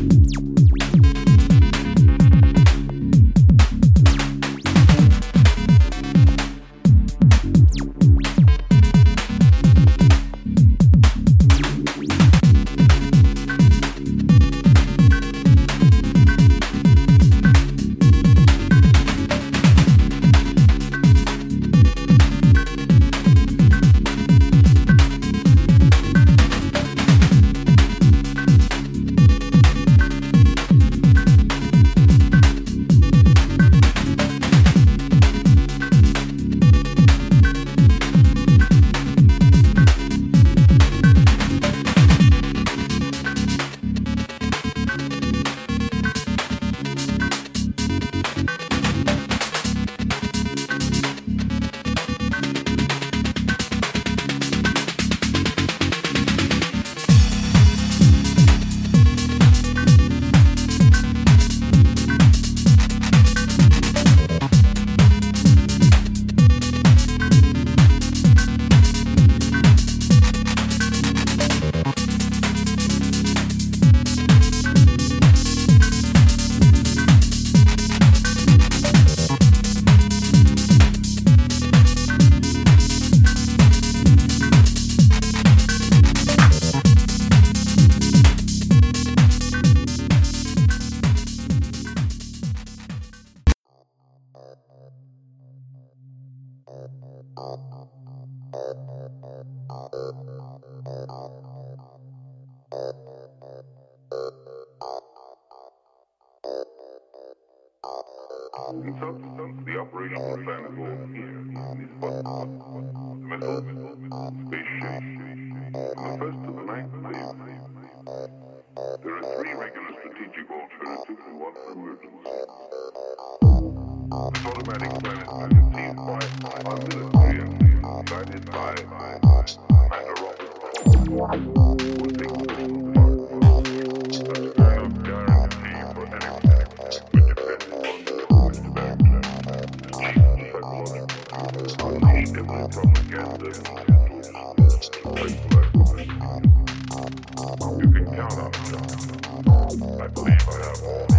you automatic planet mission seized I believe I have all.